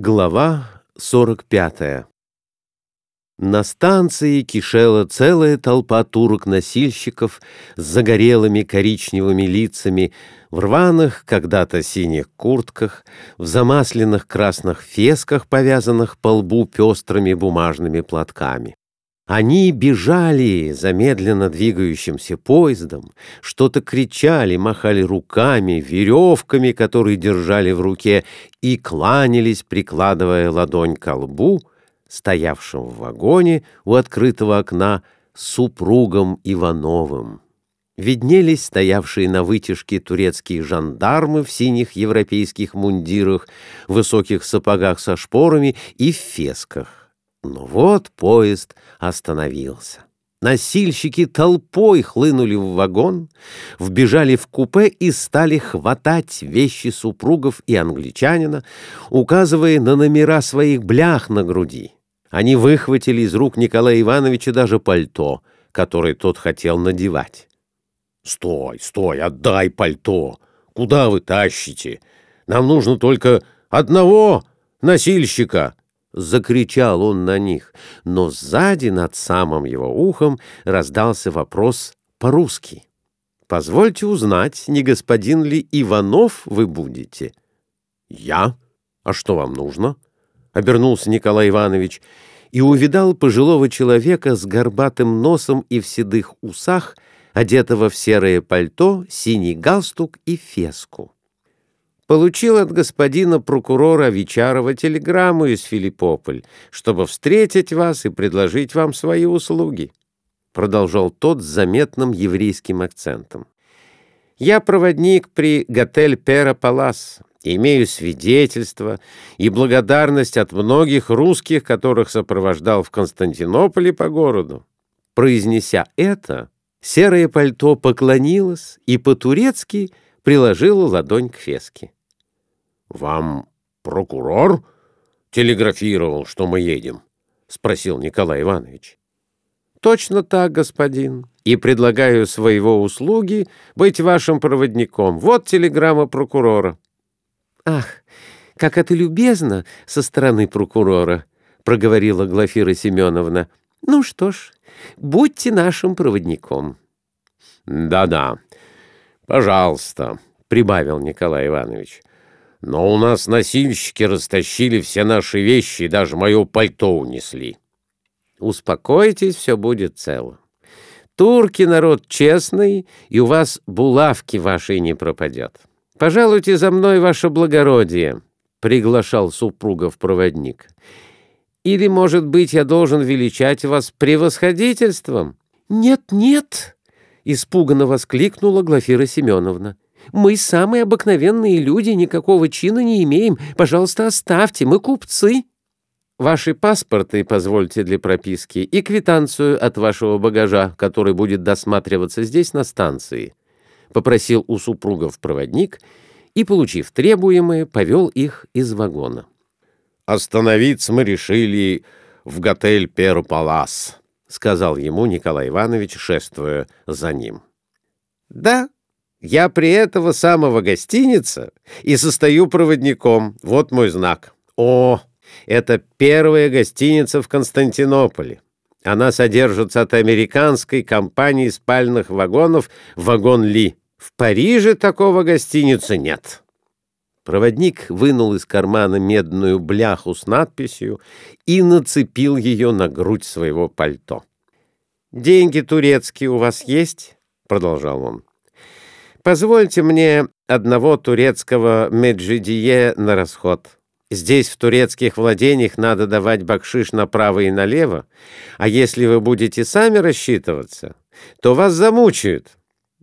Глава 45 На станции кишела целая толпа турок-носильщиков с загорелыми коричневыми лицами, в рваных когда-то синих куртках, в замасленных красных фесках, повязанных по лбу пестрыми бумажными платками. Они бежали за медленно двигающимся поездом, что-то кричали, махали руками, веревками, которые держали в руке, и кланялись, прикладывая ладонь к лбу, стоявшим в вагоне у открытого окна супругом Ивановым. Виднелись стоявшие на вытяжке турецкие жандармы в синих европейских мундирах, высоких сапогах со шпорами и в фесках. Но вот поезд остановился. Носильщики толпой хлынули в вагон, вбежали в купе и стали хватать вещи супругов и англичанина, указывая на номера своих блях на груди. Они выхватили из рук Николая Ивановича даже пальто, которое тот хотел надевать. «Стой, стой, отдай пальто! Куда вы тащите? Нам нужно только одного носильщика!» Закричал он на них, но сзади над самым его ухом раздался вопрос по-русски. «Позвольте узнать, не господин ли Иванов вы будете?» «Я? А что вам нужно?» — обернулся Николай Иванович и увидал пожилого человека с горбатым носом и в седых усах, одетого в серое пальто, синий галстук и феску получил от господина прокурора Вичарова телеграмму из Филиппополь, чтобы встретить вас и предложить вам свои услуги», — продолжал тот с заметным еврейским акцентом. «Я проводник при Готель Пера Палас, имею свидетельство и благодарность от многих русских, которых сопровождал в Константинополе по городу». Произнеся это, серое пальто поклонилось и по-турецки приложило ладонь к феске. — Вам прокурор телеграфировал, что мы едем? — спросил Николай Иванович. — Точно так, господин. И предлагаю своего услуги быть вашим проводником. Вот телеграмма прокурора. — Ах, как это любезно со стороны прокурора, — проговорила Глафира Семеновна. — Ну что ж, будьте нашим проводником. Да — Да-да, пожалуйста, — прибавил Николай Иванович. Но у нас носильщики растащили все наши вещи и даже мое пальто унесли. Успокойтесь, все будет цело. Турки народ честный, и у вас булавки вашей не пропадет. Пожалуйте за мной, ваше благородие, — приглашал супругов проводник. Или, может быть, я должен величать вас превосходительством? Нет, нет, — испуганно воскликнула Глафира Семеновна. Мы самые обыкновенные люди, никакого чина не имеем. Пожалуйста, оставьте, мы купцы. Ваши паспорты, позвольте для прописки, и квитанцию от вашего багажа, который будет досматриваться здесь на станции. Попросил у супругов проводник и, получив требуемое, повел их из вагона. «Остановиться мы решили в готель Перпалас», — сказал ему Николай Иванович, шествуя за ним. «Да, я при этого самого гостиница и состою проводником. Вот мой знак. О, это первая гостиница в Константинополе. Она содержится от американской компании спальных вагонов «Вагон Ли». В Париже такого гостиницы нет. Проводник вынул из кармана медную бляху с надписью и нацепил ее на грудь своего пальто. «Деньги турецкие у вас есть?» — продолжал он. Позвольте мне одного турецкого меджидие на расход. Здесь, в турецких владениях, надо давать бакшиш направо и налево, а если вы будете сами рассчитываться, то вас замучают,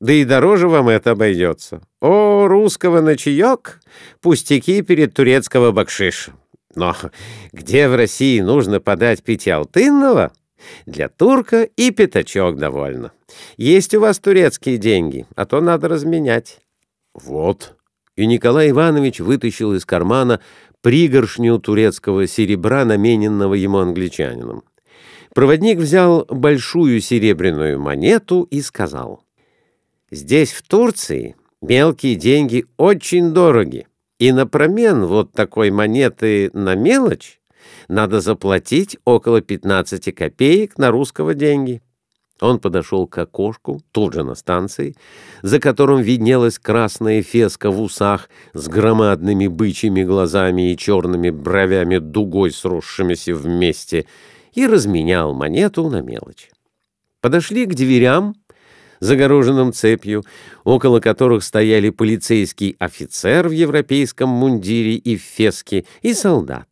да и дороже вам это обойдется. О, русского на чаек, пустяки перед турецкого бакшиша. Но где в России нужно подать пятиалтынного, для турка и пятачок довольно. Есть у вас турецкие деньги, а то надо разменять. Вот. И Николай Иванович вытащил из кармана пригоршню турецкого серебра, намененного ему англичанином. Проводник взял большую серебряную монету и сказал, «Здесь, в Турции, мелкие деньги очень дороги, И напромен вот такой монеты на мелочь надо заплатить около 15 копеек на русского деньги. Он подошел к окошку, тут же на станции, за которым виднелась красная феска в усах с громадными бычьими глазами и черными бровями дугой сросшимися вместе, и разменял монету на мелочь. Подошли к дверям, загороженным цепью, около которых стояли полицейский офицер в европейском мундире и феске, и солдат.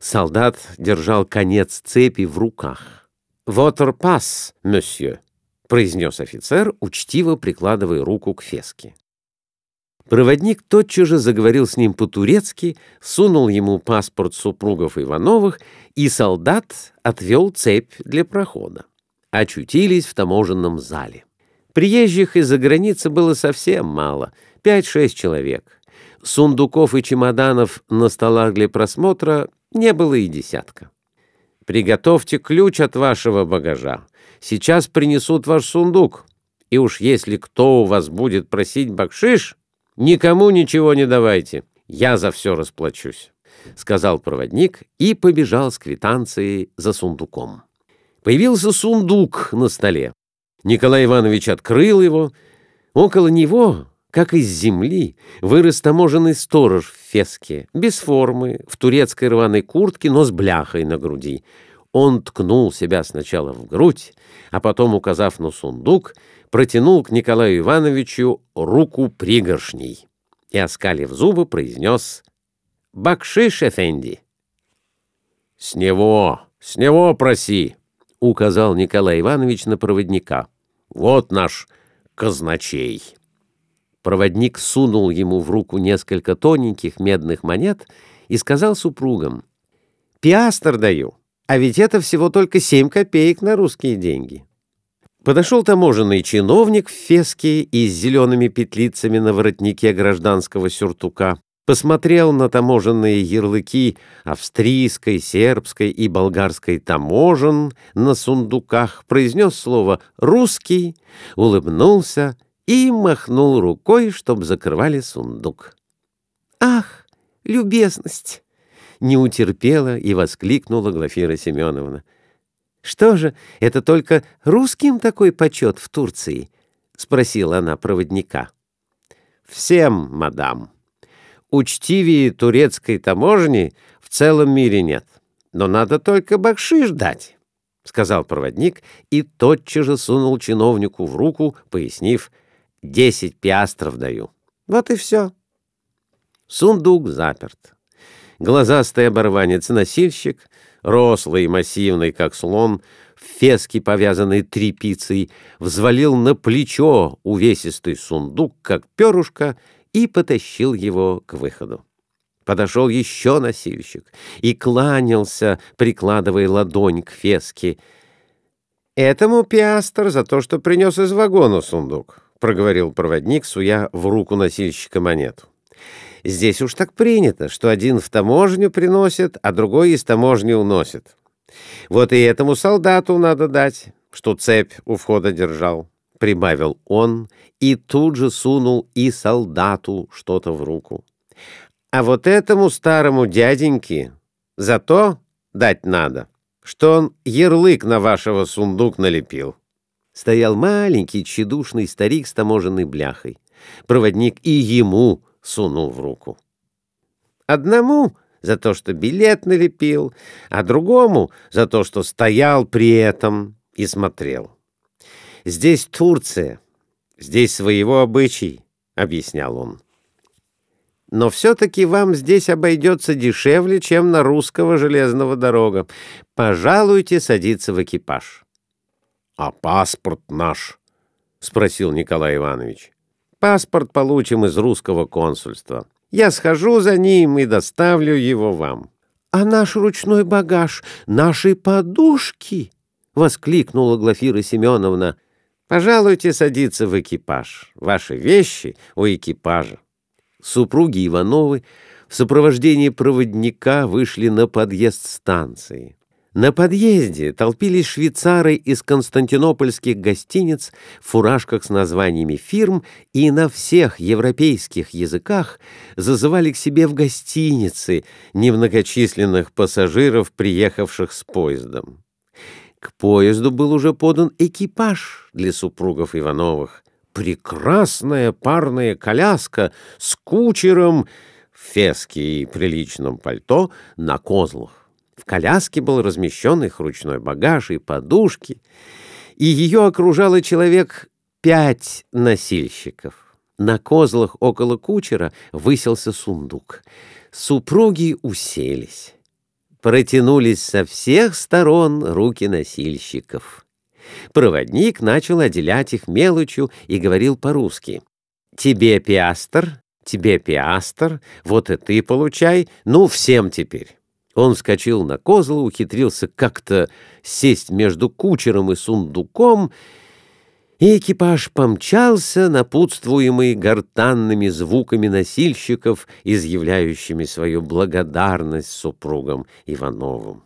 Солдат держал конец цепи в руках. «Votre pass, monsieur», — произнес офицер, учтиво прикладывая руку к феске. Проводник тотчас же заговорил с ним по-турецки, сунул ему паспорт супругов Ивановых, и солдат отвел цепь для прохода. Очутились в таможенном зале. Приезжих из-за границы было совсем мало, пять-шесть человек. Сундуков и чемоданов на столах для просмотра не было и десятка. Приготовьте ключ от вашего багажа. Сейчас принесут ваш сундук. И уж если кто у вас будет просить бакшиш, никому ничего не давайте. Я за все расплачусь», — сказал проводник и побежал с квитанцией за сундуком. Появился сундук на столе. Николай Иванович открыл его. Около него, как из земли, вырос таможенный сторож в феске, без формы, в турецкой рваной куртке, но с бляхой на груди. Он ткнул себя сначала в грудь, а потом, указав на сундук, протянул к Николаю Ивановичу руку пригоршней и, оскалив зубы, произнес «Бакшиш, Эфенди». «С него, с него проси», — указал Николай Иванович на проводника. «Вот наш казначей». Проводник сунул ему в руку несколько тоненьких медных монет и сказал супругам, «Пиастр даю, а ведь это всего только семь копеек на русские деньги». Подошел таможенный чиновник в феске и с зелеными петлицами на воротнике гражданского сюртука, посмотрел на таможенные ярлыки австрийской, сербской и болгарской таможен на сундуках, произнес слово «русский», улыбнулся и махнул рукой, чтобы закрывали сундук. «Ах, любезность!» — не утерпела и воскликнула Глафира Семеновна. «Что же, это только русским такой почет в Турции?» — спросила она проводника. «Всем, мадам. Учтивее турецкой таможни в целом мире нет, но надо только бакшиш дать». — сказал проводник и тотчас же сунул чиновнику в руку, пояснив, Десять пиастров даю. Вот и все. Сундук заперт. Глазастый оборванец-носильщик, рослый и массивный, как слон, в феске, повязанной тряпицей, взвалил на плечо увесистый сундук, как перышко, и потащил его к выходу. Подошел еще носильщик и кланялся, прикладывая ладонь к феске. Этому пиастр за то, что принес из вагона сундук. — проговорил проводник, суя в руку носильщика монету. «Здесь уж так принято, что один в таможню приносит, а другой из таможни уносит. Вот и этому солдату надо дать, что цепь у входа держал», — прибавил он и тут же сунул и солдату что-то в руку. «А вот этому старому дяденьке зато дать надо, что он ярлык на вашего сундук налепил» стоял маленький тщедушный старик с таможенной бляхой. Проводник и ему сунул в руку. Одному за то, что билет налепил, а другому за то, что стоял при этом и смотрел. «Здесь Турция, здесь своего обычай», — объяснял он. «Но все-таки вам здесь обойдется дешевле, чем на русского железного дорога. Пожалуйте садиться в экипаж». «А паспорт наш?» — спросил Николай Иванович. «Паспорт получим из русского консульства. Я схожу за ним и доставлю его вам». «А наш ручной багаж, наши подушки!» — воскликнула Глафира Семеновна. «Пожалуйте садиться в экипаж. Ваши вещи у экипажа». Супруги Ивановы в сопровождении проводника вышли на подъезд станции. На подъезде толпились швейцары из константинопольских гостиниц в фуражках с названиями фирм и на всех европейских языках зазывали к себе в гостиницы немногочисленных пассажиров, приехавших с поездом. К поезду был уже подан экипаж для супругов Ивановых. Прекрасная парная коляска с кучером в феске и приличном пальто на козлах. В коляске был размещен их ручной багаж и подушки, и ее окружало человек пять носильщиков. На козлах около кучера выселся сундук. Супруги уселись. Протянулись со всех сторон руки носильщиков. Проводник начал отделять их мелочью и говорил по-русски. «Тебе пиастр, тебе пиастр, вот и ты получай, ну, всем теперь». Он вскочил на козла, ухитрился как-то сесть между кучером и сундуком, и экипаж помчался, напутствуемый гортанными звуками носильщиков, изъявляющими свою благодарность супругам Ивановым.